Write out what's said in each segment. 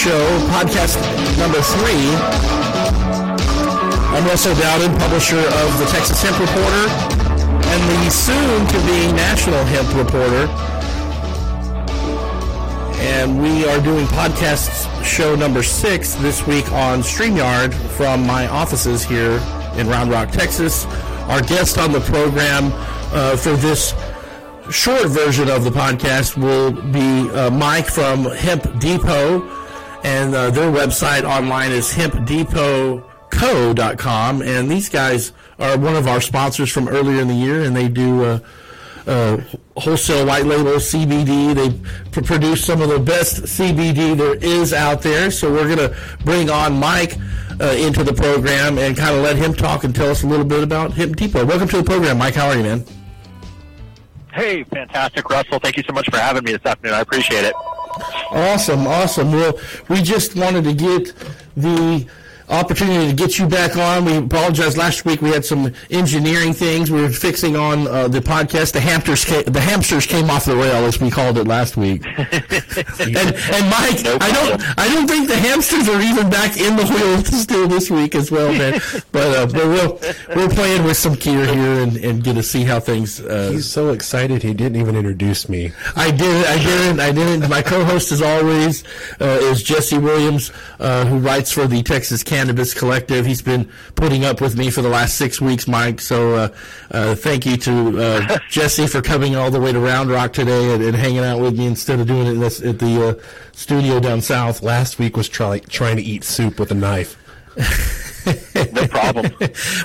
Show, podcast number three. I'm Russell Dowden, publisher of the Texas Hemp Reporter and the soon-to-be National Hemp Reporter. And we are doing podcast show number six this week on StreamYard from my offices here in Round Rock, Texas. Our guest on the program uh, for this short version of the podcast will be uh, Mike from Hemp Depot, and uh, their website online is hempdepotco.com. And these guys are one of our sponsors from earlier in the year, and they do. Uh, uh, wholesale white label CBD. They pr- produce some of the best CBD there is out there. So we're going to bring on Mike uh, into the program and kind of let him talk and tell us a little bit about Hemp Depot. Welcome to the program, Mike. How are you, man? Hey, fantastic, Russell. Thank you so much for having me this afternoon. I appreciate it. Awesome, awesome. Well, we just wanted to get the opportunity to get you back on. We apologize. Last week we had some engineering things. We were fixing on uh, the podcast. The hamsters, came, the hamsters came off the rail, as we called it last week. and, and Mike, No I don't. I don't think the hamsters are even back in the wheel still this week as well, man. but uh, but we'll, we're playing with some gear here and, and get to see how things. Uh, He's so excited he didn't even introduce me. I did. I didn't. I didn't. My co-host, as always, uh, is Jesse Williams, uh, who writes for the Texas Cannabis Collective. He's been putting up with me for the last six weeks, Mike. So uh, uh, thank you to uh, Jesse for coming all the way to Round Rock today and, and hanging out with me instead of doing it this, at the uh, studio down south. Last week was try, trying to eat soup with a knife. No problem.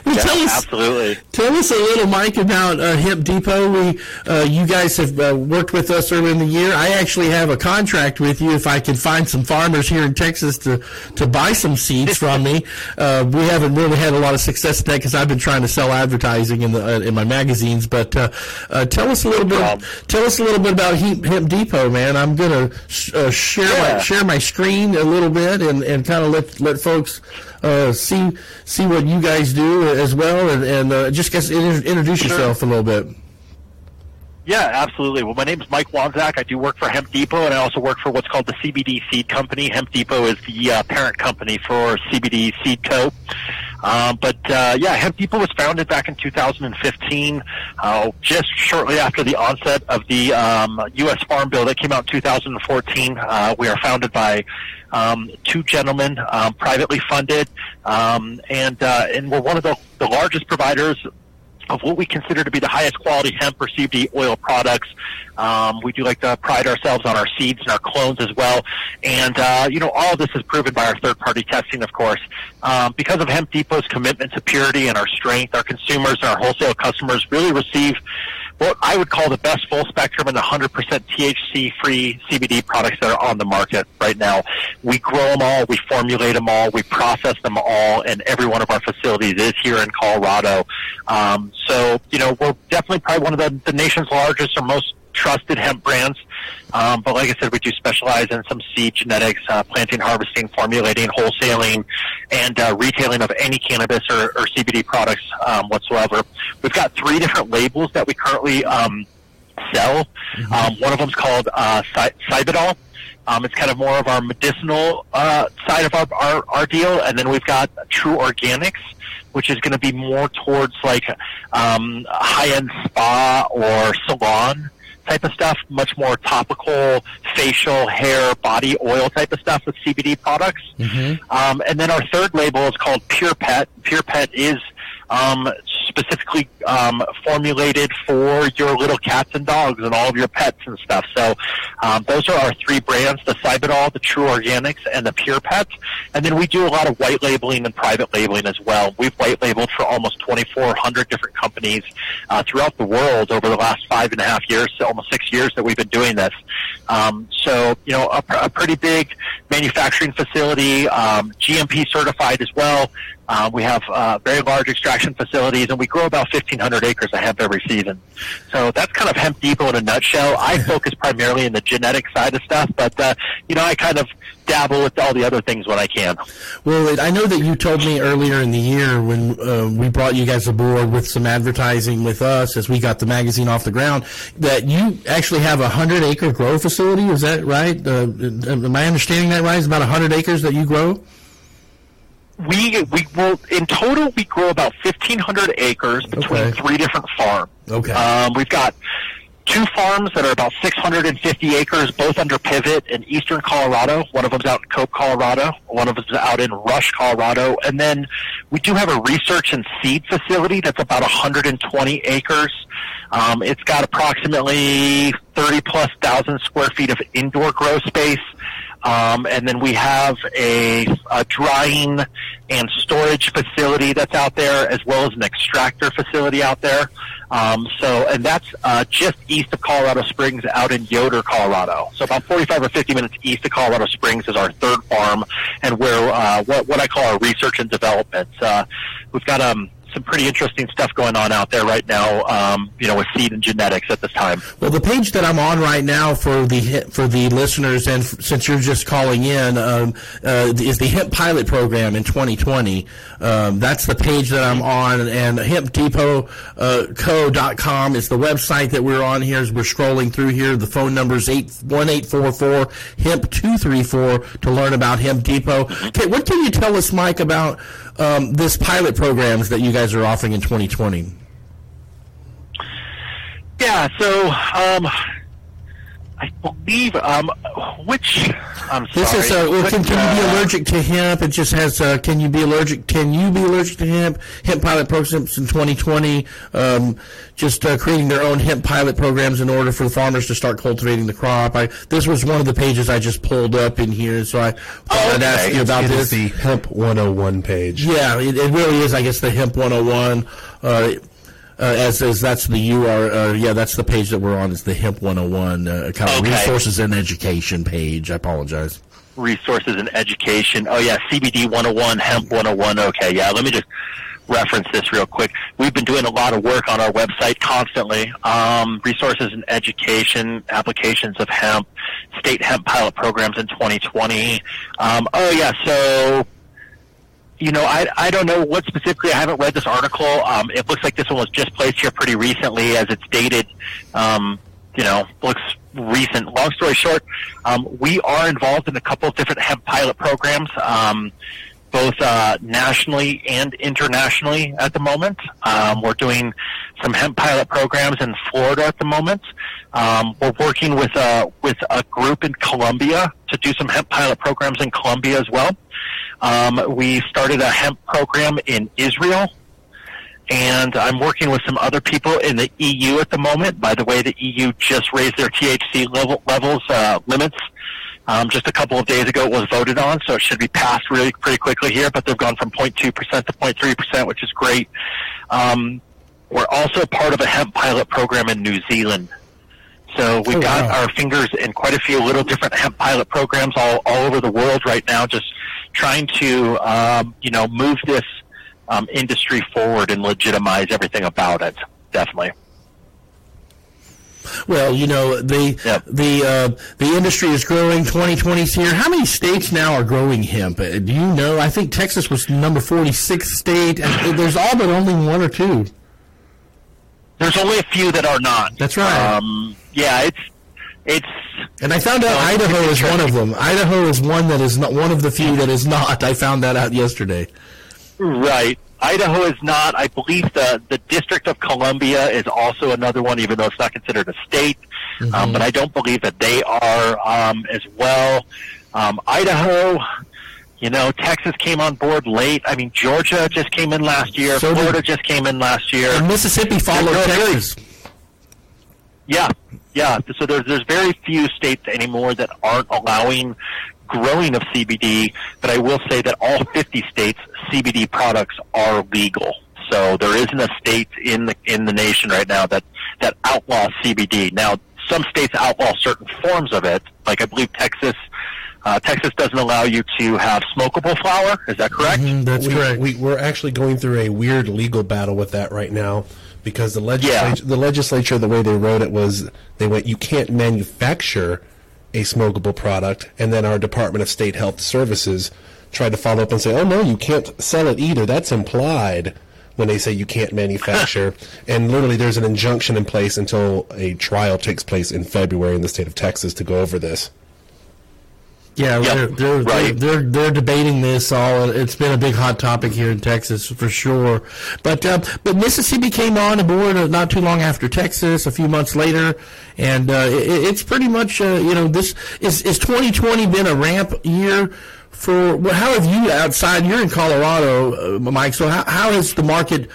Well, Yeah, tell us, absolutely. Tell us a little, Mike, about uh, Hemp Depot. We, uh, you guys have uh, worked with us earlier in the year. I actually have a contract with you if I can find some farmers here in Texas to, to buy some seeds from me. Uh, we haven't really had a lot of success with that because I've been trying to sell advertising in the uh, in my magazines. But uh, uh, tell us a little bit. problem. Tell us a little bit about Hemp, Hemp Depot, man. I'm gonna sh- uh, share my share my screen a little bit and, and kind of let let folks uh, see see what you guys do as well, and, and uh, just guess introduce yourself a little bit. Yeah, absolutely. Well, my name is Mike Wanzak. I do work for Hemp Depot, and I also work for what's called the CBD Seed Company. Hemp Depot is the uh, parent company for CBD Seed Co. Um, but uh, yeah, Hemp Depot was founded back in 2015, uh, just shortly after the onset of the um, U.S. Farm Bill that came out in 2014. Uh, we are founded by um, two gentlemen, um, privately funded, um, and uh, and we're one of the, the largest providers of what we consider to be the highest quality hemp or CBD oil products. Um, we do like to pride ourselves on our seeds and our clones as well. And, uh, you know, all of this is proven by our third party testing, of course. Um, because of Hemp Depot's commitment to purity and our strength, our consumers and our wholesale customers really receive what I would call the best full spectrum and 100% THC free CBD products that are on the market right now. We grow them all, we formulate them all, we process them all, and every one of our facilities is here in Colorado. Um, so, you know, we're definitely probably one of the, the nation's largest or most trusted hemp brands. Um, but like I said, we do specialize in some seed genetics, uh, planting, harvesting, formulating, wholesaling, and uh, retailing of any cannabis or, or CBD products um, whatsoever. We've got three different labels that we currently um, sell. Um, one of them is called uh, Cy- Cybidol. Um, it's kind of more of our medicinal uh, side of our, our, our deal, and then we've got True Organics, which is going to be more towards like um, high-end spa or salon type of stuff, much more topical, facial, hair, body oil type of stuff with CBD products. Um, and then our third label is called Pure Pet. Pure Pet is um, specifically um, formulated for your little cats and dogs and all of your pets and stuff. So um, those are our three brands: the Cybidol, the True Organics, and the Pure Pet. And then we do a lot of white labeling and private labeling as well. We've white labeled for almost 2,400 different companies uh, throughout the world over the last five and a half years, so almost six years that we've been doing this. Um, so you know, a, a pretty big manufacturing facility, um, GMP certified as well. Uh, we have uh, very large extraction facilities, and we grow about 1,500 acres of hemp every season. So that's kind of Hemp Depot in a nutshell. I focus primarily in the genetic side of stuff, but uh, you know, I kind of dabble with all the other things when I can. Well, I know that you told me earlier in the year when uh, we brought you guys aboard with some advertising with us as we got the magazine off the ground that you actually have a hundred acre grow facility. Is that right? Uh, am I understanding that right? It's about a hundred acres that you grow. We we will in total we grow about fifteen hundred acres between Okay. three different farms. Okay. Um, we've got two farms that are about 650 acres, both under pivot in eastern Colorado. One of them's out in Cope, Colorado. One of them's out in Rush, Colorado. And then we do have a research and seed facility that's about 120 acres. Um, it's got approximately 30 plus thousand square feet of indoor grow space. Um, and then we have a, a drying and storage facility that's out there, as well as an extractor facility out there. Um, so, and that's uh, just east of Colorado Springs, out in Yoder, Colorado. So, about 45 or 50 minutes east of Colorado Springs is our third farm, and where uh, what what I call our research and development. Uh, we've got um, some pretty interesting stuff going on out there right now. Um, you know, with seed and genetics at this time. Well, the page that I'm on right now for the for the listeners, and f- since you're just calling in, um, uh, is the Hemp Pilot Program in 2020. Um, that's the page that I'm on, and HempDepotCo.com is the website that we're on here. As we're scrolling through here, the phone number is eight one eight four four hemp two three four to learn about Hemp Depot. Okay, what can you tell us, Mike, about um, this pilot programs that you guys are offering in 2020? Yeah, so um, I believe um, which I'm sorry. This is uh, well, can, which, can you be uh, allergic to hemp? It just has. Uh, can you be allergic? Can you be allergic to hemp? Hemp pilot programs in 2020. Um, just uh, creating their own hemp pilot programs in order for the farmers to start cultivating the crop. I, this was one of the pages I just pulled up in here, so I thought I'd ask you about It this. is the Hemp 101 page. Yeah, it, it really is. I guess the Hemp 101. Uh, as as that's the UR. Uh, yeah, that's the page that we're on. Is the Hemp 101 uh, kind of Okay. resources and education page. I apologize. resources and education. Oh yeah, CBD 101, hemp 101. Okay, yeah. Let me just reference this real quick. We've been doing a lot of work on our website constantly. Um, resources and education, applications of hemp, state hemp pilot programs in 2020. Um, oh yeah, so you know, I, I don't know what specifically. I haven't read this article. Um, it looks like this one was just placed here pretty recently, as it's dated. Um, you know, looks recent. Long story short, um, we are involved in a couple of different hemp pilot programs, um, both uh, nationally and internationally at the moment. Um, we're doing some hemp pilot programs in Florida at the moment. Um, we're working with a with a group in Colombia to do some hemp pilot programs in Colombia as well. Um, we started a hemp program in Israel, and I'm working with some other people in the EU at the moment. By the way, the EU just raised their THC level, levels uh, limits. Um, just a couple of days ago, it was voted on, so it should be passed really pretty quickly here. But they've gone from 0.2% to 0.3%, which is great. Um, we're also part of a hemp pilot program in New Zealand. So we've Oh, got wow. our fingers in quite a few little different hemp pilot programs all, all over the world right now, just trying to, um, you know, move this um, industry forward and legitimize everything about it. Definitely. Well, you know the Yep. the uh, the industry is growing. 2020's here. How many states now are growing hemp? Uh, Do you know? I think Texas was number 46 state. And there's all but only one or two. There's only a few that are not. That's right. Um, yeah, it's it's And I found out Well, Idaho is one of them. Idaho is one that is not one of the few that is not. I found that out yesterday. right. Idaho is not. I believe the the District of Columbia is also another one, even though it's not considered a state. Um, but I don't believe that they are um, as well. Um, Idaho. You know, Texas came on board late. I mean, Georgia just came in last year. So did- Florida just came in last year. And Mississippi followed They're really- Texas. Yeah, yeah. So there's there's very few states anymore that aren't allowing growing of CBD. But I will say that all 50 states CBD products are legal. So there isn't a state in the in the nation right now that that outlaws CBD. Now some states outlaw certain forms of it, like I believe Texas uh, Texas doesn't allow you to have smokable flower. Is that correct? Mm-hmm, that's we, correct. We, we're actually going through a weird legal battle with that right now because the legislature, yeah. the legislature, the way they wrote it was they went, you can't manufacture a smokable product, and then our Department of State Health Services tried to follow up and say, oh no, you can't sell it either. That's implied when they say you can't manufacture. and literally, there's an injunction in place until a trial takes place in February in the state of Texas to go over this. Yeah, yep. they're, they're, right. they're, they're, they're debating this all. It's been a big hot topic here in Texas for sure. But uh, but Mississippi came on board not too long after Texas, a few months later, and uh, it, it's pretty much uh, you know this is is 2020 been a ramp year for well, how have you outside? You're in Colorado, uh, Mike. So how, how has the market?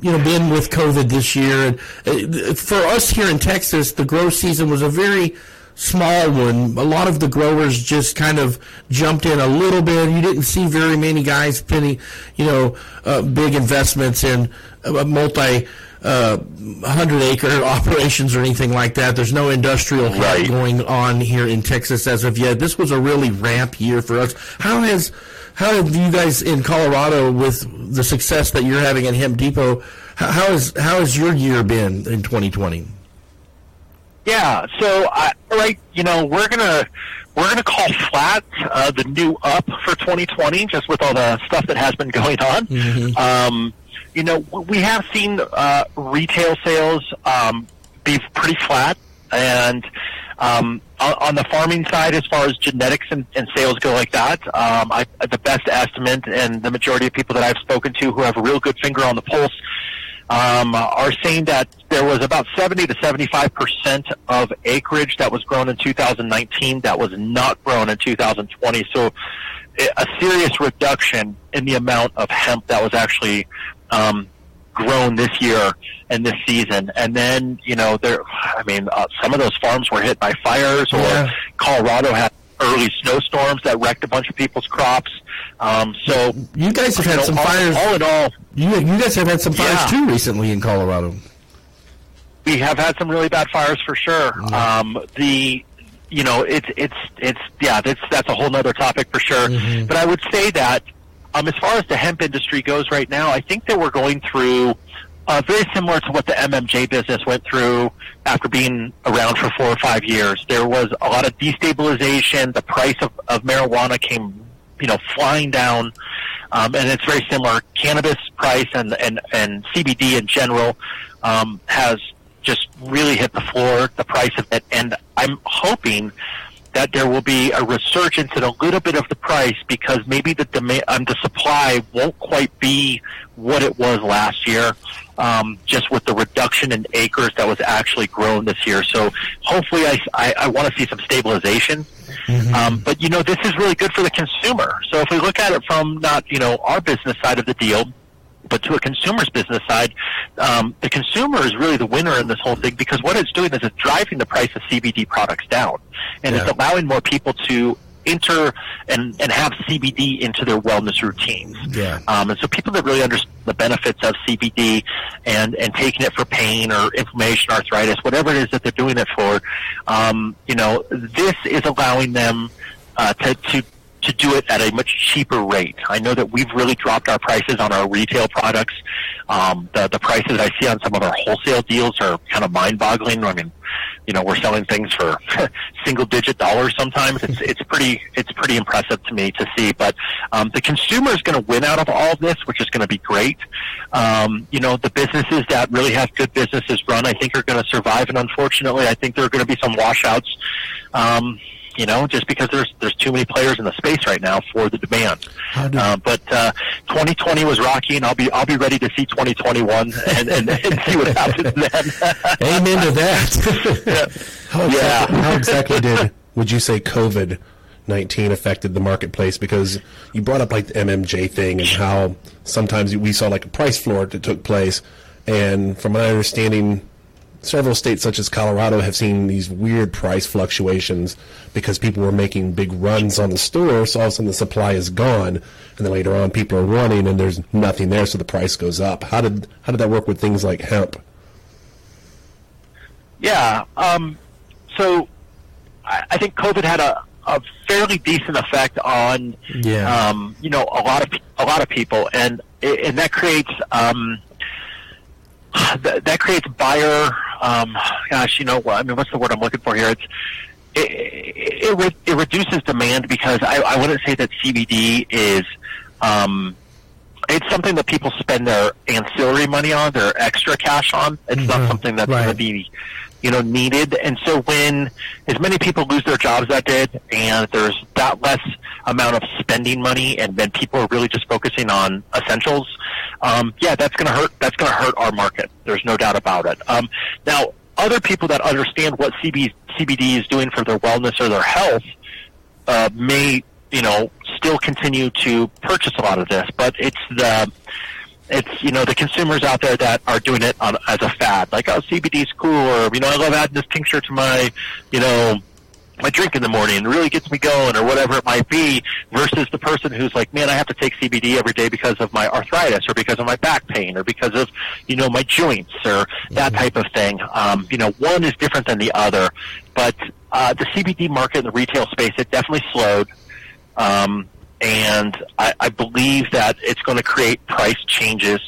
you know, been with COVID this year. And uh, for us here in Texas, the grow season was a very small one. A lot of the growers just kind of jumped in a little bit. You didn't see very many guys putting, you know, uh, big investments in uh, multi uh, hundred acre operations or anything like that. There's no industrial right. going on here in Texas as of yet. This was a really ramp year for us. How has how have you guys in Colorado with the success that you're having at Hemp Depot? How has how has your year been in 2020? Yeah, so I, right, you know, we're gonna we're gonna call flat uh, the new up for 2020, just with all the stuff that has been going on. Mm-hmm. Um, you know, we have seen uh, retail sales um, be pretty flat, and um, on the farming side, as far as genetics and, and sales go like that, um, I, the best estimate and the majority of people that I've spoken to who have a real good finger on the pulse um, are saying that there was about 70 to 75 percent of acreage that was grown in 2019 that was not grown in 2020. So a serious reduction in the amount of hemp that was actually um, grown this year and this season. And then, you know, there, I mean, uh, some of those farms were hit by fires, or yeah. Colorado had early snowstorms that wrecked a bunch of people's crops. Um, so you guys have had know, some all, fires. All in all, you you guys have had some fires yeah. too recently in Colorado. We have had some really bad fires for sure. Yeah. Um, the you know it's it's it's yeah that's that's a whole other topic for sure. Mm-hmm. But I would say that um, as far as the hemp industry goes right now, I think that we're going through uh, very similar to what the MMJ business went through after being around for four or five years. There was a lot of destabilization. The price of, of marijuana came, you know, flying down. Um, and it's very similar. Cannabis price and, and, and CBD in general um, has just really hit the floor, the price of it. And I'm hoping that there will be a resurgence in a little bit of the price because maybe the demand, um, the supply won't quite be what it was last year, um, just with the reduction in acres that was actually grown this year. So hopefully, I, I, I want to see some stabilization. Mm-hmm. Um, but you know, this is really good for the consumer. So if we look at it from not you know our business side of the deal, but to a consumer's business side, um, the consumer is really the winner in this whole thing because what it's doing is it's driving the price of CBD products down, and yeah. it's allowing more people to enter and, and have CBD into their wellness routines. Yeah. Um, and so people that really understand the benefits of CBD and, and taking it for pain or inflammation, arthritis, whatever it is that they're doing it for, um, you know, this is allowing them uh, to, to to do it at a much cheaper rate. I know that we've really dropped our prices on our retail products. Um, the the prices I see on some of our wholesale deals are kind of mind boggling. I mean, you know, we're selling things for single digit dollars sometimes. It's it's pretty it's pretty impressive to me to see. But um, the consumer is going to win out of all of this, which is going to be great. Um, you know, the businesses that really have good businesses run, I think, are going to survive. And unfortunately, I think there are going to be some washouts. Um, you know, just because there's there's too many players in the space right now for the demand. Uh, but uh, 2020 was rocky, and I'll be I'll be ready to see 2021 and, and, and see what happens then. Amen to that. yeah. How exactly, yeah. How exactly did would you say COVID? 19 affected the marketplace because you brought up like the MMJ thing and how sometimes we saw like a price floor that took place. And from my understanding, several states such as Colorado have seen these weird price fluctuations because people were making big runs on the store, so all of a sudden the supply is gone, and then later on people are running and there's nothing there, so the price goes up. How did how did that work with things like hemp? Yeah, um, so I, I think COVID had a a fairly decent effect on Yeah. um, you know a lot of a lot of people, and and that creates um, that, that creates buyer. Um, gosh, you know, what I mean, what's the word I'm looking for here? It's it it, it, re- it reduces demand because I, I wouldn't say that CBD is. Um, it's something that people spend their ancillary money on, their extra cash on. It's Mhm. not something that's going Right. to be, you know, needed. And so when as many people lose their jobs that did, and there's that less amount of spending money, and then people are really just focusing on essentials, um, yeah, that's going to hurt. That's going to hurt our market. There's no doubt about it. Um, now, other people that understand what CB, CBD is doing for their wellness or their health uh, may you know still continue to purchase a lot of this, but it's the it's you know the consumers out there that are doing it on, as a fad, like oh CBD's cool, or you know I love adding this tincture to my you know my drink in the morning it really gets me going, or whatever it might be, versus the person who's like, man, I have to take CBD every day because of my arthritis, or because of my back pain, or because of you know my joints, or that type of thing. Um, you know, one is different than the other, but uh, the CBD market in the retail space it definitely slowed. Um, and I, I believe that it's going to create price changes.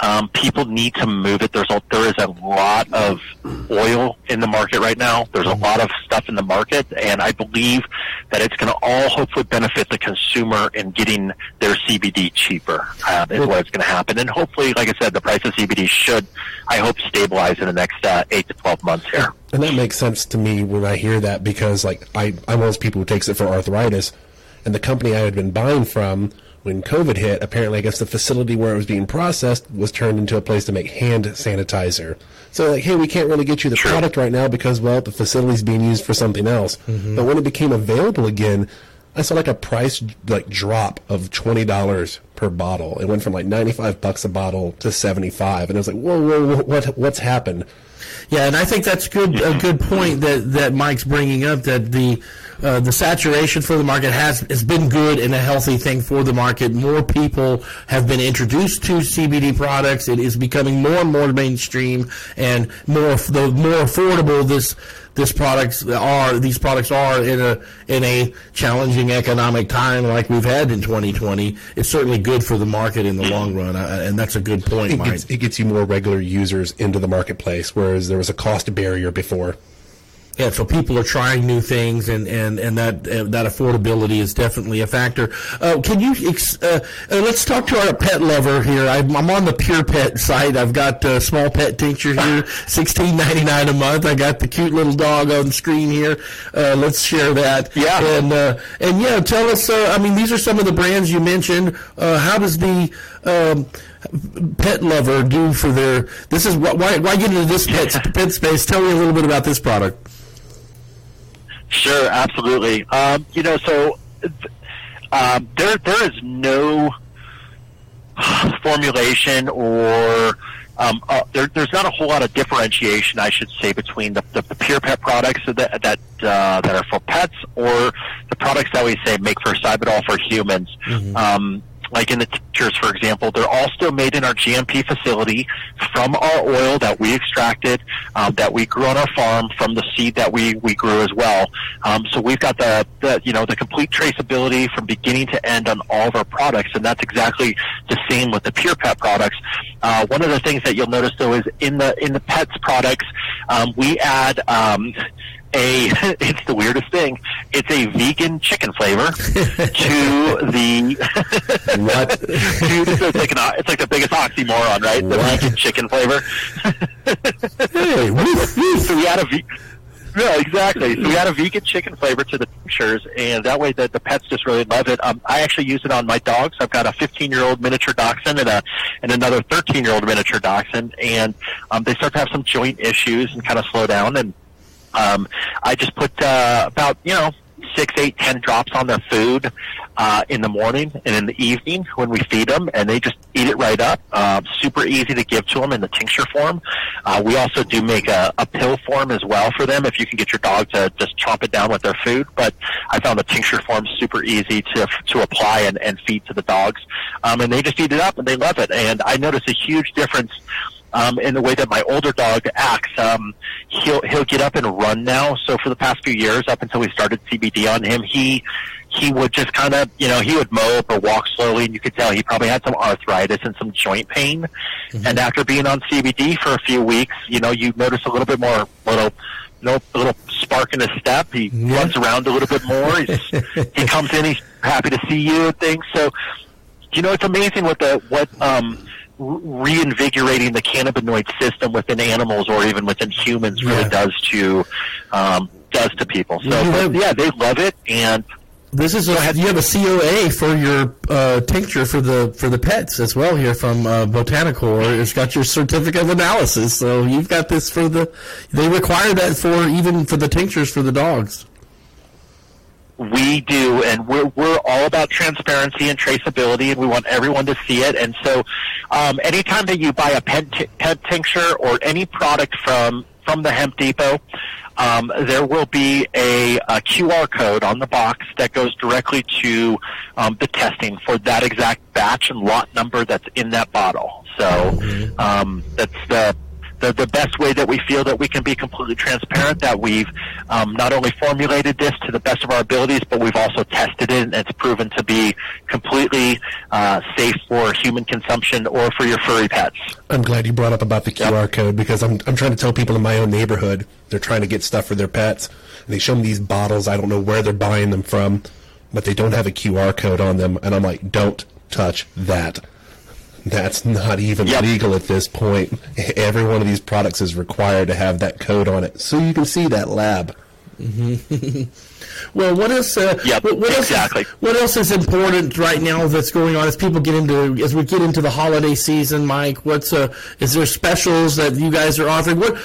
Um, people need to move it. There's a, there is a lot of oil in the market right now. There's a lot of stuff in the market, and I believe that it's going to all hopefully benefit the consumer in getting their CBD cheaper. Uh, is what it's going to happen, and hopefully, like I said, the price of CBD should, I hope, stabilize in the next uh, eight to twelve months here. And that makes sense to me when I hear that because, like, I, I'm one of those people who takes it for arthritis. And the company I had been buying from when COVID hit, apparently, I guess the facility where it was being processed was turned into a place to make hand sanitizer. So, like, hey, we can't really get you the Sure. product right now because, well, the facility's being used for something else. Mm-hmm. But when it became available again, I saw like a price like drop of twenty dollars per bottle. It went from like ninety five bucks a bottle to seventy five, and I was like, whoa, whoa, whoa, what, what's happened? Yeah, and I think that's good a good point that, that Mike's bringing up that the uh, the saturation for the market has has been good and a healthy thing for the market. More people have been introduced to CBD products. It is becoming more and more mainstream and more the more affordable this this products are these products are in a in a challenging economic time like we've had in 2020. It's certainly good for the market in the long run, uh, and that's a good point, It Mike. gets, it gets you more regular users into the marketplace, whereas there was a cost barrier before. Yeah, so people are trying new things, and and and that uh, that affordability is definitely a factor. Uh, can you ex- uh, uh, let's talk to our pet lover here? I'm, I'm on the Pure Pet site. I've got small pet tincture here, sixteen ninety nine a month. I got the cute little dog on the screen here. Uh, let's share that. Yeah. and uh, and yeah, tell us. Uh, I mean, these are some of the brands you mentioned. Uh, how does the um, pet lover do for their? This is why why get into this pet pet space? Tell me a little bit about this product. Sure, absolutely. Um, you know, so um, there there is no formulation or um, uh, there, there's not a whole lot of differentiation, I should say, between the, the, the pure pet products that that uh, that are for pets or the products that we say make for Cyberdol for humans. Um, like in the tinctures, for example, they're all still made in our GMP facility from our oil that we extracted, um, that we grew on our farm from the seed that we, we grew as well. Um, so we've got the, the you know the complete traceability from beginning to end on all of our products, and that's exactly the same with the Pure Pet products. Uh, one of the things that you'll notice though is in the in the pets products, um, we add. A it's the weirdest thing. It's a vegan chicken flavor to the What? Dude, it's like an, it's like the biggest oxymoron, right? The What? vegan chicken flavor. Hey, woof, woof. so we add a ve- yeah, exactly. So we add a vegan chicken flavor to the tinctures, and that way the, the pets just really love it. Um, I actually use it on my dogs. I've got a 15 year old miniature dachshund and a and another 13 year old miniature dachshund, and um, they start to have some joint issues and kind of slow down. And um, I just put uh, about you know six, eight, ten drops on their food uh, in the morning and in the evening when we feed them, and they just eat it right up. Uh, super easy to give to them in the tincture form. Uh, we also do make a, a pill form as well for them if you can get your dog to just chomp it down with their food. But I found the tincture form super easy to to apply and, and feed to the dogs, um, and they just eat it up and they love it. And I notice a huge difference um, in the way that my older dog acts. Um, he'll he'll get up and run now. So for the past few years, up until we started CBD on him, he he would just kind of, you know, he would mope or walk slowly, and you could tell he probably had some arthritis and some joint pain. Mm-hmm. And after being on CBD for a few weeks, you know, you notice a little bit more, little, a little spark in his step. He yeah. runs around a little bit more. He's, he comes in, he's happy to see you and things. So, you know, it's amazing what the what um, reinvigorating the cannabinoid system within animals or even within humans really yeah. does to um, does to people. So, yeah, they love it, and this is a, you have a COA for your uh, tincture for the for the pets as well here from uh, Botanacor. It's got your certificate of analysis, so you've got this for the. They require that for even for the tinctures for the dogs. We do, and we're we're all about transparency and traceability, and we want everyone to see it. And so, um, anytime that you buy a pet t- pet tincture or any product from from the Hemp Depot, um, there will be a, a, QR code on the box that goes directly to um, the testing for that exact batch and lot number that's in that bottle. So mm-hmm. um, that's the the, the best way that we feel that we can be completely transparent, that we've um, not only formulated this to the best of our abilities, but we've also tested it, and it's proven to be completely uh, safe for human consumption or for your furry pets. I'm glad you brought up about the QR yep. code because I'm, I'm trying to tell people in my own neighborhood they're trying to get stuff for their pets, and they show me these bottles. I don't know where they're buying them from, but they don't have a QR code on them, and I'm like, don't touch that that's not even yep. legal at this point. Every one of these products is required to have that code on it, so you can see that lab. Mm-hmm. well, what else? Uh, yep, what, what exactly. Else, what else is important right now that's going on as people get into as we get into the holiday season? Mike, what's uh, is there specials that you guys are offering? What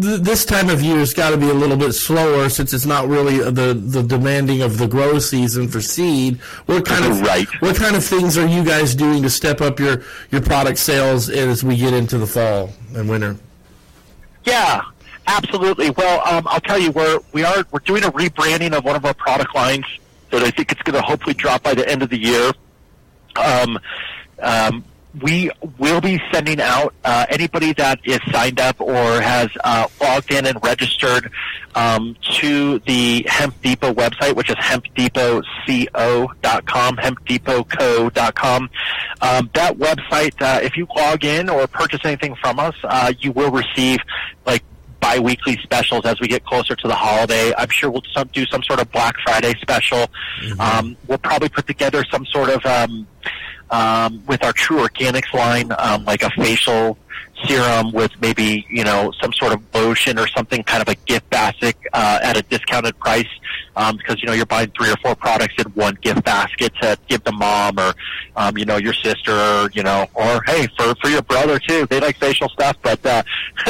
this time of year has got to be a little bit slower since it's not really the the demanding of the grow season for seed. What kind of right. What kind of things are you guys doing to step up your your product sales as we get into the fall and winter? Yeah, Absolutely. Well, um, I'll tell you, we're we are we're doing a rebranding of one of our product lines that I think it's going to hopefully drop by the end of the year. Um, um, we will be sending out uh, anybody that is signed up or has uh, logged in and registered um, to the Hemp Depot website, which is hempdepotco.com, hempdepotco.com. Um, that website, uh, if you log in or purchase anything from us, uh, you will receive like bi-weekly specials as we get closer to the holiday. I'm sure we'll some, do some sort of Black Friday special. Mm-hmm. Um, we'll probably put together some sort of um, um, with our True Organics line, um, like a facial serum with maybe you know some sort of lotion or something, kind of a gift basket uh, at a discounted price, um, because you know you're buying three or four products in one gift basket to give the mom or um, you know your sister, or, you know, or hey for for your brother too. They like facial stuff, but uh,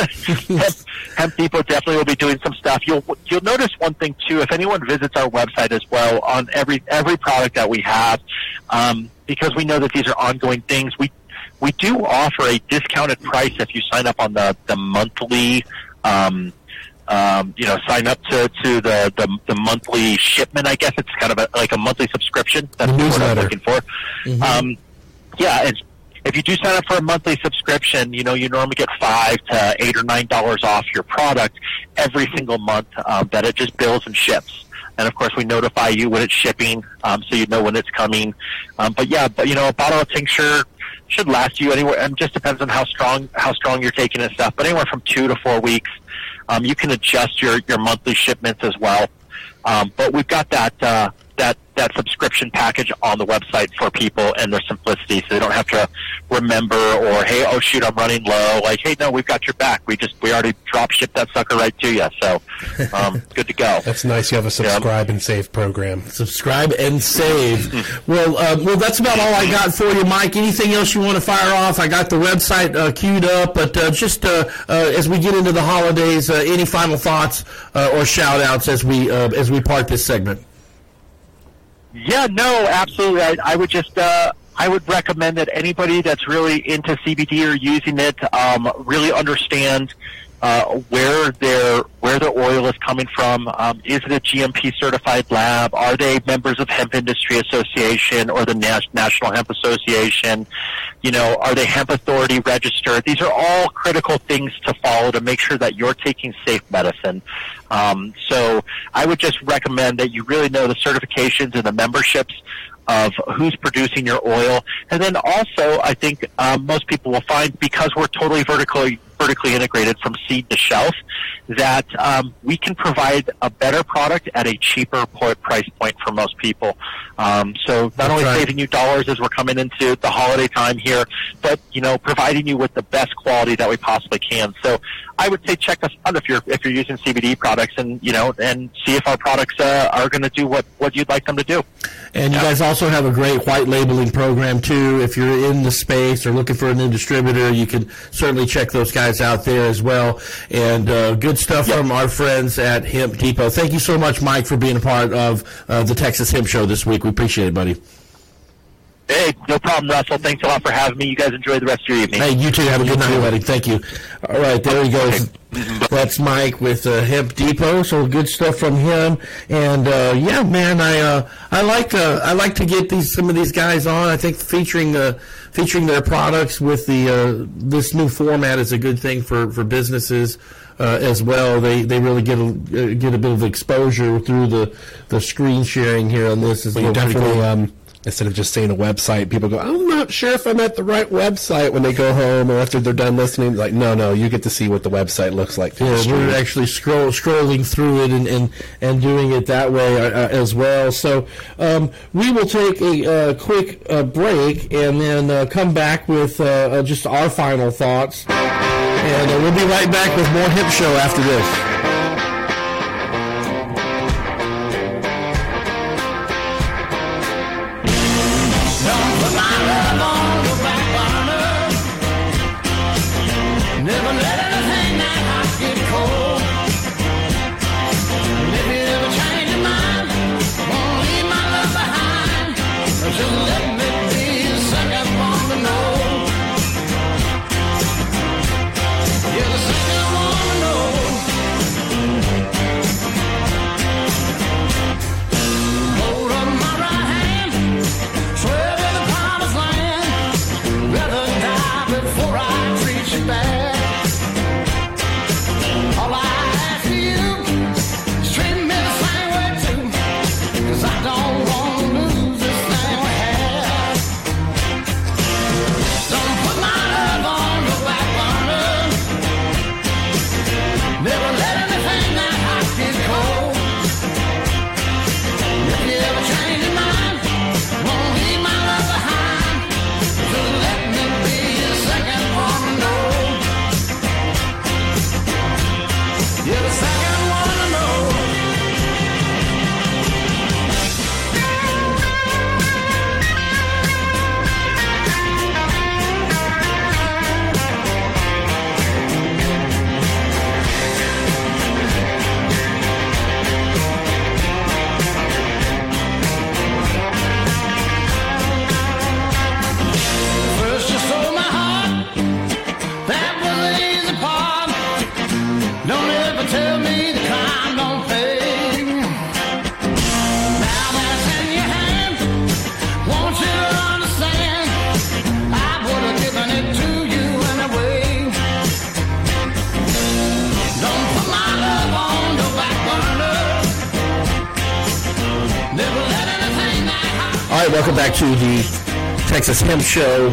Hemp, Hemp definitely will be doing some stuff. You'll you'll notice one thing too. If anyone visits our website as well on every every product that we have. Um, because we know that these are ongoing things, we we do offer a discounted price if you sign up on the the monthly. Um, um, you know, sign up to, to the, the, the monthly shipment. I guess it's kind of a, like a monthly subscription. That's what I'm looking for. Mm-hmm. Um, yeah, it's, if you do sign up for a monthly subscription, you know you normally get five to eight or nine dollars off your product every single month um, that it just bills and ships. And of course, we notify you when it's shipping, um, so you know when it's coming. Um, but yeah, but you know, a bottle of tincture should last you anywhere. It just depends on how strong how strong you're taking and stuff. But anywhere from two to four weeks, um, you can adjust your your monthly shipments as well. Um, but we've got that uh, that that subscription package on the website for people and their simplicity, so they don't have to remember or hey, oh shoot, I'm running low. Like hey, no, we've got your back. We just we already drop shipped that sucker right to you, so um, good to go. That's nice. You have a subscribe yeah. and save program. Subscribe and save. well, uh, well, that's about all I got for you, Mike. Anything else you want to fire off? I got the website uh, queued up, but uh, just uh, uh, as we get into the holidays, uh, any final thoughts or shout outs as we as we part this segment? Yeah, no, absolutely. I, I would just uh, I would recommend that anybody that's really into CBD or using it um, really understand uh, where their where their oil is coming from. Um, is it a GMP certified lab? Are they members of Hemp Industry Association or the Nas- National Hemp Association? You know, are they Hemp Authority registered? These are all critical things to follow to make sure that you're taking safe medicine. Um, so I would just recommend that you really know the certifications and the memberships of who's producing your oil. And then also, I think um, most people will find because we're totally vertically vertically integrated from seed to shelf, that um, we can provide a better product at a cheaper price point for most people. Um, so not That's only right. saving you dollars as we're coming into the holiday time here, but you know providing you with the best quality that we possibly can. So I would say check us out if you're if you're using CBD products and you know and see if our products uh, are going to do what what you'd like them to do. And you guys also have a great white labeling program too. If you're in the space or looking for a new distributor, you can certainly check those guys out there as well. And uh, good stuff from our friends at Hemp Depot. Thank you so much, Mike, for being a part of uh, the Texas Hemp Show this week. We appreciate it, buddy. Hey, no problem, Russell. Thanks a lot for having me. You guys enjoy the rest of your evening. Hey, you too. Have a good night, buddy. Thank you. All right, there he goes. That's Mike with uh, Hemp Depot. So good stuff from him. And uh, yeah, man, I uh, I like uh, I like to get these some of these guys on. I think featuring uh, featuring their products with the uh, this new format is a good thing for for businesses. Uh, as well, they they really get a uh, get a bit of exposure through the the screen sharing here on this. Is Well, definitely, um, instead of just saying a website, people go, I'm not sure if I'm at the right website when they go home or after they're done listening. Like, no, no, you get to see what the website looks like. Yeah, we're actually scroll, scrolling through it and, and, and doing it that way uh, uh, as well. So um, we will take a uh, quick uh, break and then uh, come back with uh, uh, just our final thoughts. And uh, we'll be right back with more Hemp Show after this. To the Texas Hemp Show.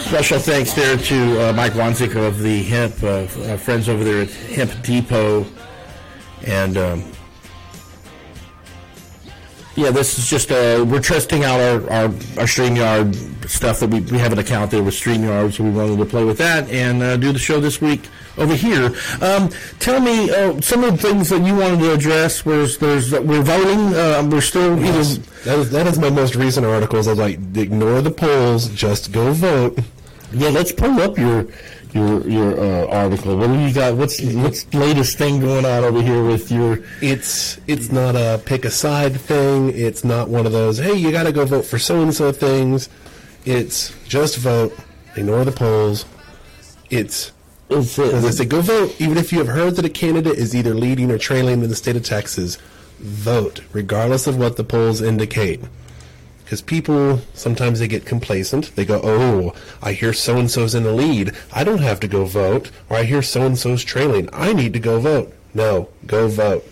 Special thanks there to uh, Mike Wanzik of the Hemp, uh, uh, friends over there at Hemp Depot. And um, yeah, this is just, uh, we're testing out our, our, our StreamYard stuff that we, we have an account there with StreamYard, so we wanted to play with that and uh, do the show this week over here. Um, tell me uh, some of the things that you wanted to address. Was there's we're voting. Uh, we're still you know, Yes. That is, that is my most recent articles. I was like, ignore the polls, just go vote. Yeah, let's pull up your your your uh, article. What do you got? What's what's latest thing going on over here with your? It's it's not a pick a side thing. It's not one of those hey you got to go vote for so and so things. It's just vote, ignore the polls. It's It's, As I say, go vote. Even if you have heard that a candidate is either leading or trailing in the state of Texas, vote, regardless of what the polls indicate. Because people sometimes they get complacent. They go, "Oh, I hear so and so's in the lead. I don't have to go vote." Or I hear so and so's trailing. I need to go vote. No, go vote.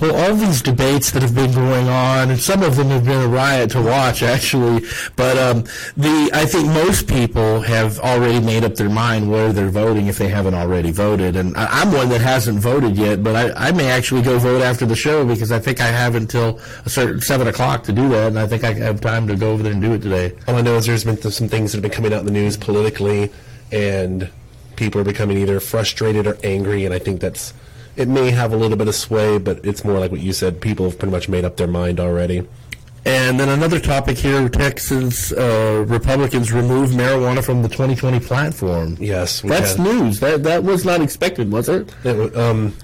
Well, all these debates that have been going on, and some of them have been a riot to watch, actually. But um, the I think most people have already made up their mind where they're voting if they haven't already voted. And I, I'm one that hasn't voted yet, but I, I may actually go vote after the show because I think I have until a certain seven o'clock to do that, and I think I have time to go over there and do it today. All I know is there's been some things that have been coming out in the news politically, and people are becoming either frustrated or angry. And I think that's it may have a little bit of sway, but it's more like what you said. People have pretty much made up their mind already. And then another topic here: Texas uh, Republicans remove marijuana from the 2020 platform. Yes, we That's news. That that was not expected, was it? It um,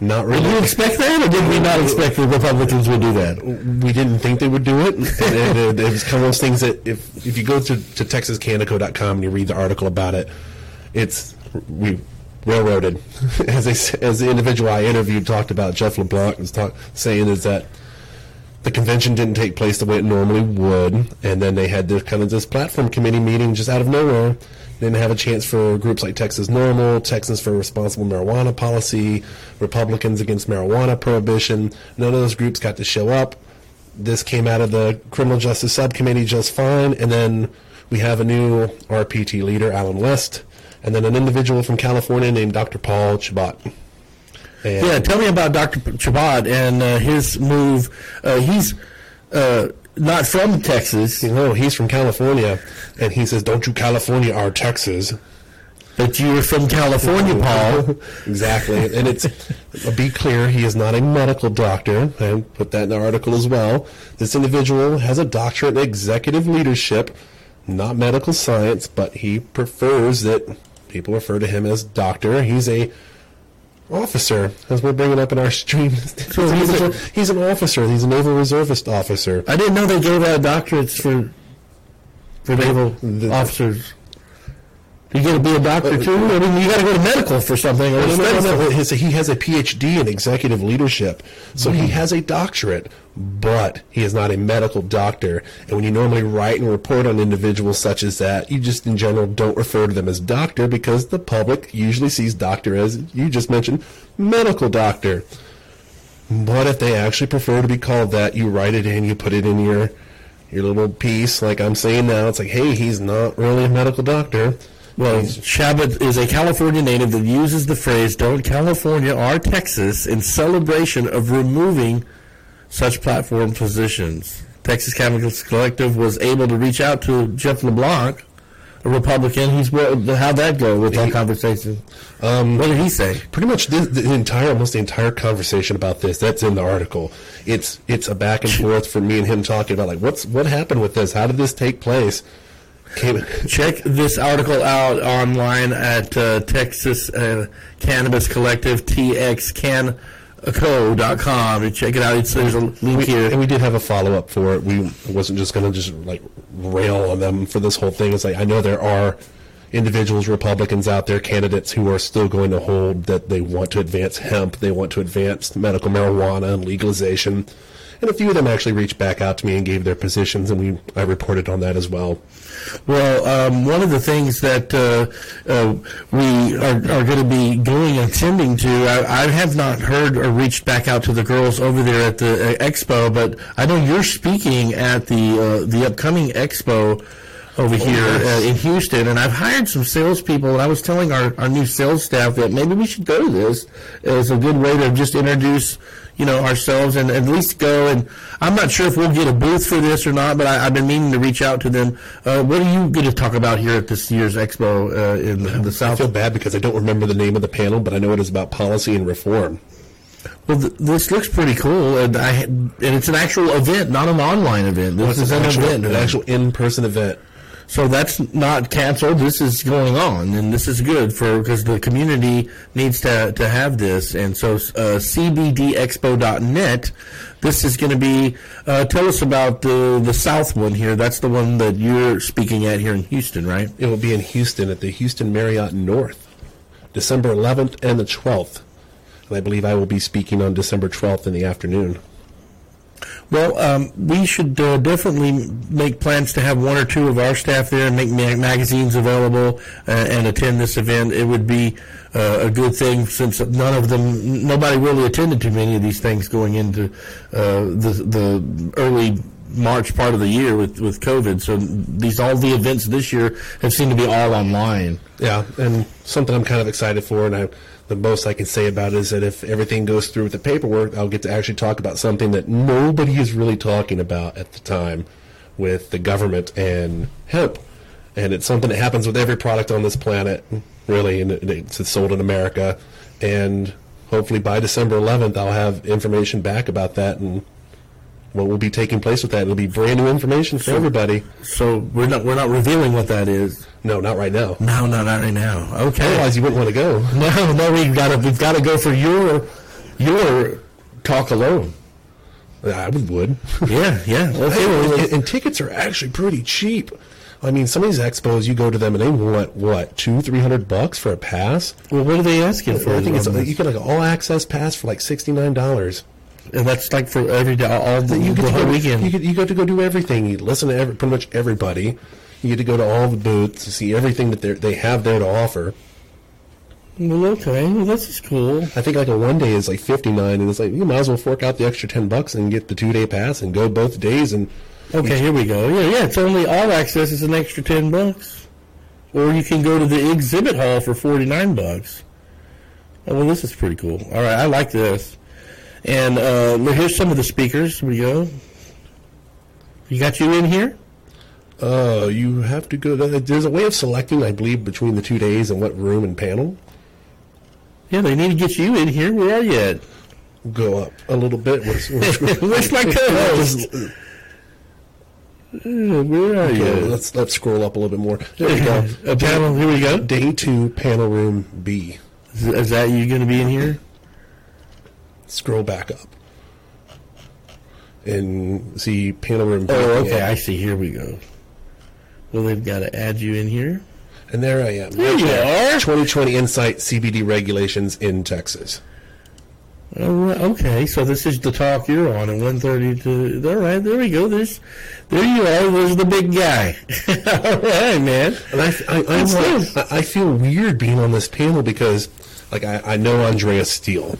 not Did you really. expect that, or did we not expect the Republicans would do that? we didn't think they would do it. And it, it, it was kind of those things that if if you go to, to texascanico.com and you read the article about it, it's we railroaded. As as the individual I interviewed talked about, Jeff LeBlanc was talk, saying is that the convention didn't take place the way it normally would, and then they had this kind of this platform committee meeting just out of nowhere. Didn't have a chance for groups like Texas NORML, Texans for Responsible Marijuana Policy, Republicans Against Marijuana Prohibition. None of those groups got to show up. This came out of the Criminal Justice Subcommittee just fine, and then we have a new RPT leader, Allen West, and then an individual from California named Dr. Paul Chabot. And Yeah, tell me about Dr. Chabot and uh, his move. Uh, he's uh, not from Texas, you know, he's from California, and he says, "Don't you California our Texas?" but you were from California, Paul. exactly. And it's be clear, he is not a medical doctor. I put that in the article as well. This individual has a doctorate in executive leadership, not medical science, but he prefers that people refer to him as doctor. He's a officer, as we're bringing up in our stream. He's a- he's an officer. He's a naval reservist officer. I didn't know they gave out doctorates for for naval The- officers. You got to be a doctor too. I mean, you got to go to medical for something. Or No, no, no, medical. no. His- he has a PhD in executive leadership, so he hmm. has a doctorate, but he is not a medical doctor. And when you normally write and report on individuals such as that, you just in general don't refer to them as doctor because the public usually sees doctor as you just mentioned, medical doctor. But if they actually prefer to be called that, you write it in, you put it in your your little piece, like I'm saying now. It's like, hey, he's not really a medical doctor. Well, Chabot is a California native that uses the phrase "Don't California or Texas" in celebration of removing such platform positions. Texas Cannabis Collective was able to reach out to Jeff LeBlanc, a Republican. He's how'd that go with that conversation? Um, What did he say? pretty much the, the entire almost the entire conversation about this that's in the article it's it's a back and forth for me and him talking about like what's what happened with this how did this take place Check this article out online at uh, Texas uh, Cannabis Collective, txcanco.com. Check it out. It's, there's a link we, here. and we did have a follow up for it. We wasn't just going to just like rail on them for this whole thing. It's like I know there are individuals, Republicans out there, candidates who are still going to hold that they want to advance hemp, they want to advance medical marijuana and legalization. And a few of them actually reached back out to me and gave their positions, and we I reported on that as well. Well, um, one of the things that uh, uh, we are, are going to be going and attending to, I, I have not heard or reached back out to the girls over there at the uh, expo, but I know you're speaking at the uh, the upcoming expo over here uh, in Houston, and I've hired some salespeople, and I was telling our, our new sales staff that maybe we should go to this as a good way to just introduce you know, ourselves and at least go. And I'm not sure if we'll get a booth for this or not, but I, I've been meaning to reach out to them. Uh, what are you going to talk about here at this year's expo uh, in, the- in the I South? feel bad because I don't remember the name of the panel, but I know it is about policy and reform. Well, th- this looks pretty cool, and I and it's an actual event, not an online event. This is an actual, event, an actual in-person event. So that's not canceled. This is going on, and this is good for because the community needs to to have this. And so, uh, CBDExpo.net. This is going to be. Uh, tell us about the the South one here. That's the one that you're speaking at here in Houston, right? It will be in Houston at the Houston Marriott North. December 11th and the 12th. And I believe I will be speaking on December 12th in the afternoon. Well, um, we should uh, definitely make plans to have one or two of our staff there and make ma- magazines available uh, and attend this event. It would be uh, a good thing since none of them, nobody really attended to many of these things going into uh, the the early March part of the year with with COVID. So these all the events this year have seemed to be all online. Yeah, and something I'm kind of excited for, and I, the most I can say about it is that if everything goes through with the paperwork, I'll get to actually talk about something that nobody is really talking about at the time with the government and hemp. And it's something that happens with every product on this planet, really, and it's sold in America. And hopefully by December 11th, I'll have information back about that and what will be taking place with that. It'll be brand new information for everybody. So we're not we're not revealing what that is. No, not right now. No, no, not right now. Okay. Otherwise, you wouldn't want to go. No, no, we've got to we've got to go for your your talk alone. I would. would. Yeah, yeah. Well, and, and tickets are actually pretty cheap. I mean, some of these expos, you go to them and they want what two, three hundred bucks for a pass. well, what are they asking for? I think it's this? you get like an all access pass for like sixty nine dollars. and that's like for every day, all the, You get the to whole go, weekend. You get, you get to go do everything. You listen to every, pretty much everybody. You get to go to all the booths to see everything that they they have there to offer. well, okay, well, this is cool. I think like a one day is like fifty nine, and it's like you might as well fork out the extra ten bucks and get the two day pass and go both days. And Okay, here we go. Yeah, yeah. It's only all access is an extra ten bucks, or you can go to the exhibit hall for forty nine bucks. Oh, well, this is pretty cool. All right, I like this. And uh, here's some of the speakers. Here we go. You got you in here? Uh, you have to go. There's a way of selecting, I believe, between the two days and what room and panel. Yeah, they need to get you in here. Where are you at? go up a little bit. Where's, where's, Where's my co-host? Where are Okay, you? let's let's scroll up a little bit more. There we go. A panel. Here we go. Day two, panel room B. Is, is that you going to be in here? Scroll back up and see panel room B. Oh, okay. I see. Here we go. Well, they've got to add you in here. And there I am. There you are. 2020 Insight CBD regulations in Texas. All right, okay, so this is the talk you're on at 1.30 to... All right, there we go. There's, there you are. There's the big guy. all right, man. And I, I, I'm like. I feel weird being on this panel because, like, I, I know Andrea Steele,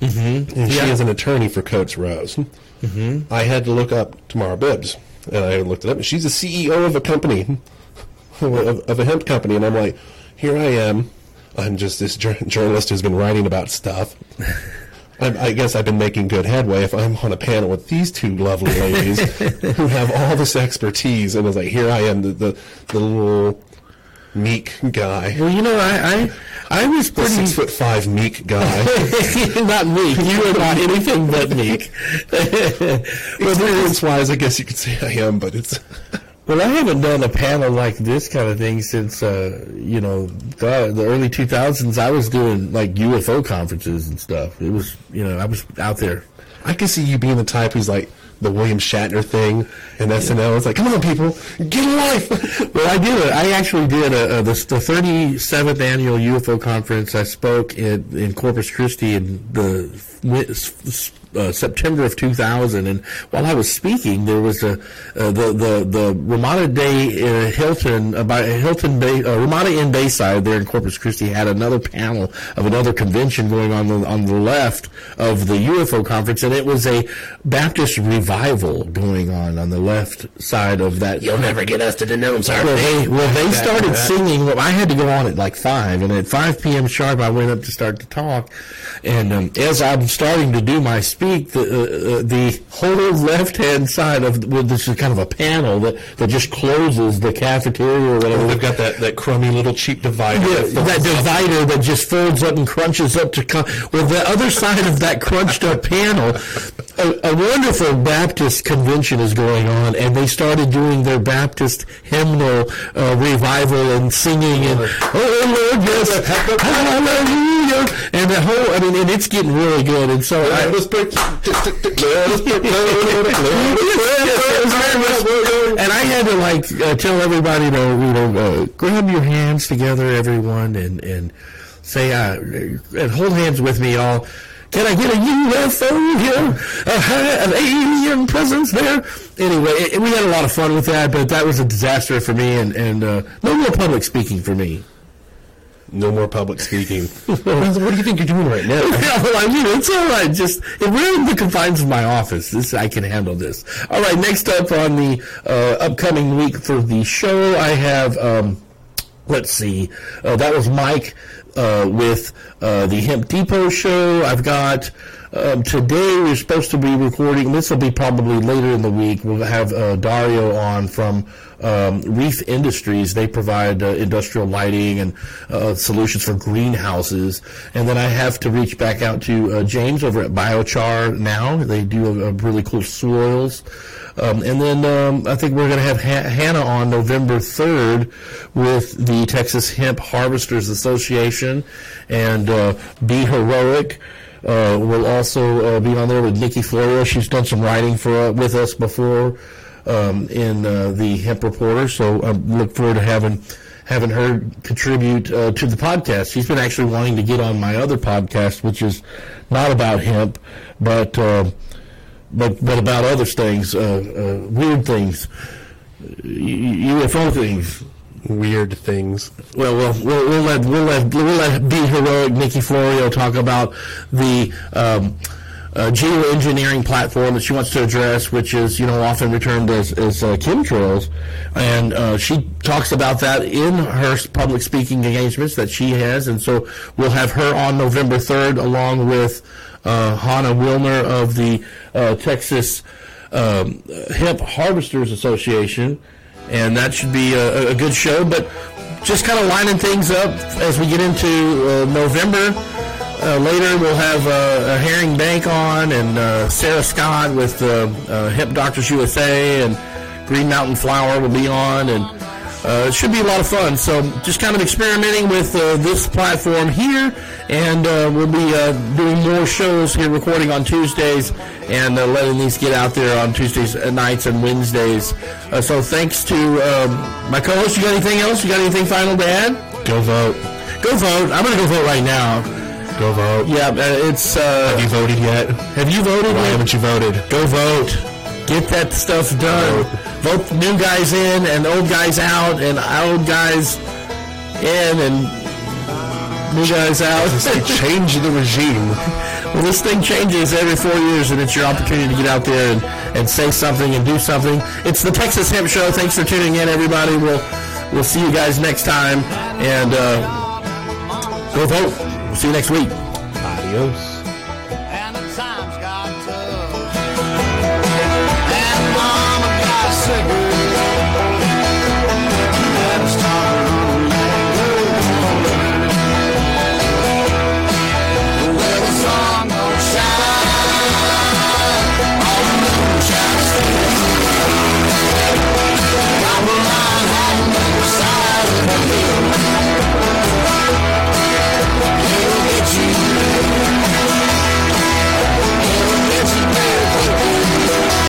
mm-hmm. and she is an attorney for Coats Rose. Mm-hmm. I had to look up Tamara Bibbs, and I looked it up, and she's the CEO of a company, of, of a hemp company, and I'm like, here I am. I'm just this jour- journalist who's been writing about stuff. I, I guess I've been making good headway if I'm on a panel with these two lovely ladies who have all this expertise, and it's like here I am, the the, the little meek guy, Well, you know, I, I, I was the pretty... six foot five meek guy. not meek. You are not anything but meek. Experience wise, I guess you could say I am, but it's Well, I haven't done a panel like this kind of thing since, uh, you know, the, the early 2000s. I was doing like UFO conferences and stuff. It was, you know, I was out there. I can see you being the type who's like the William Shatner thing and SNL. It's like, come on, people, get a life. Well, I did. It. I actually did a, a, the, the 37th annual UFO conference. I spoke in, in Corpus Christi in the uh, September of 2000, and while I was speaking, there was a uh, the the the Ramada Day uh, Hilton uh, by Hilton Bay, uh, Ramada Inn Bayside there in Corpus Christi had another panel of another convention going on the, on the left of the UFO conference, and it was a Baptist revival going on on the left side of that. You'll never get us to denounce our Well, faith. they, well, they started singing. Well, I had to go on at like five, and at five p.m. sharp, I went up to start to talk. And um, as I'm starting to do my speak, the uh, uh, the whole left hand side of well, this is kind of a panel that, that just closes the cafeteria or whatever. They've got that, that crummy little cheap divider. Yeah, that that divider that just folds up and crunches up to come. Well, the other side of that crunched up panel, a, a wonderful Baptist convention is going on, and they started doing their Baptist hymnal uh, revival and singing and oh Lord, yes, hallelujah, and the whole. I mean, and it's getting really good. And so I, Let us pray. Let us and I had to like uh, tell everybody to you know uh, grab your hands together, everyone, and and say uh, and hold hands with me all. Can I get a UFO here? Uh, an alien presence there? Anyway, it, we had a lot of fun with that, but that was a disaster for me, and, and uh, no more public speaking for me. No more public speaking. what do you think you're doing right now? Yeah, well, I mean, it's all right. Just it ruined the confines of my office. This I can handle this. All right. Next up on the uh, upcoming week for the show, I have. Um, let's see. Uh, that was Mike uh, with uh, the Hemp Depot show. I've got. Um, today we're supposed to be recording. This will be probably later in the week. We'll have uh, Dario on from um, Reef Industries. They provide uh, industrial lighting and uh, solutions for greenhouses. And then I have to reach back out to uh, James over at Biochar now. They do a, a really cool soils. Um, and then um, I think we're going to have ha- Hannah on November 3rd with the Texas Hemp Harvesters Association and uh, Be Heroic. Uh, will also uh, be on there with Nikki Florio. She's done some writing for uh, with us before um, in uh, the Hemp Reporter, so I look forward to having having her contribute uh, to the podcast. She's been actually wanting to get on my other podcast, which is not about hemp, but but but about other things, weird things, UFO things weird things. Well, we'll, we'll, we'll let we'll let we'll let be heroic Nikki Florio talk about the. Um, uh, geoengineering platform that she wants to address, which is you know often returned as, as uh, chemtrails, and uh, she talks about that in her public speaking engagements that she has, and so we'll have her on November third along with uh, Hannah Wilner of the uh, Texas um, Hemp Harvesters Association and that should be a, a good show. But just kind of lining things up as we get into uh, November. Uh, later, we'll have uh, Herring Bank on and uh, Sarah Scott with uh, uh, Doctors USA and Green Mountain Flower will be on, and uh, it should be a lot of fun. So, just kind of experimenting with this platform here, and we'll be doing more shows here, recording on Tuesdays, and letting these get out there on Tuesdays nights and Wednesdays. so, thanks to um, my co-host. You got anything else? You got anything final to add? Go vote. Go vote. I'm going to go vote right now. Go vote. Yeah, uh, it's. Uh, Have you voted yet? have you voted? Why yet? haven't you voted? Go vote. Get that stuff done. Vote new guys in and old guys out, and old guys in and new guys out. Say change the regime. well, this thing changes every four years, and it's your opportunity to get out there and, and say something and do something. It's the Texas Hemp Show. Thanks for tuning in, everybody. We'll we'll see you guys next time, and uh, go vote. We'll see you next week. Adios. And the time's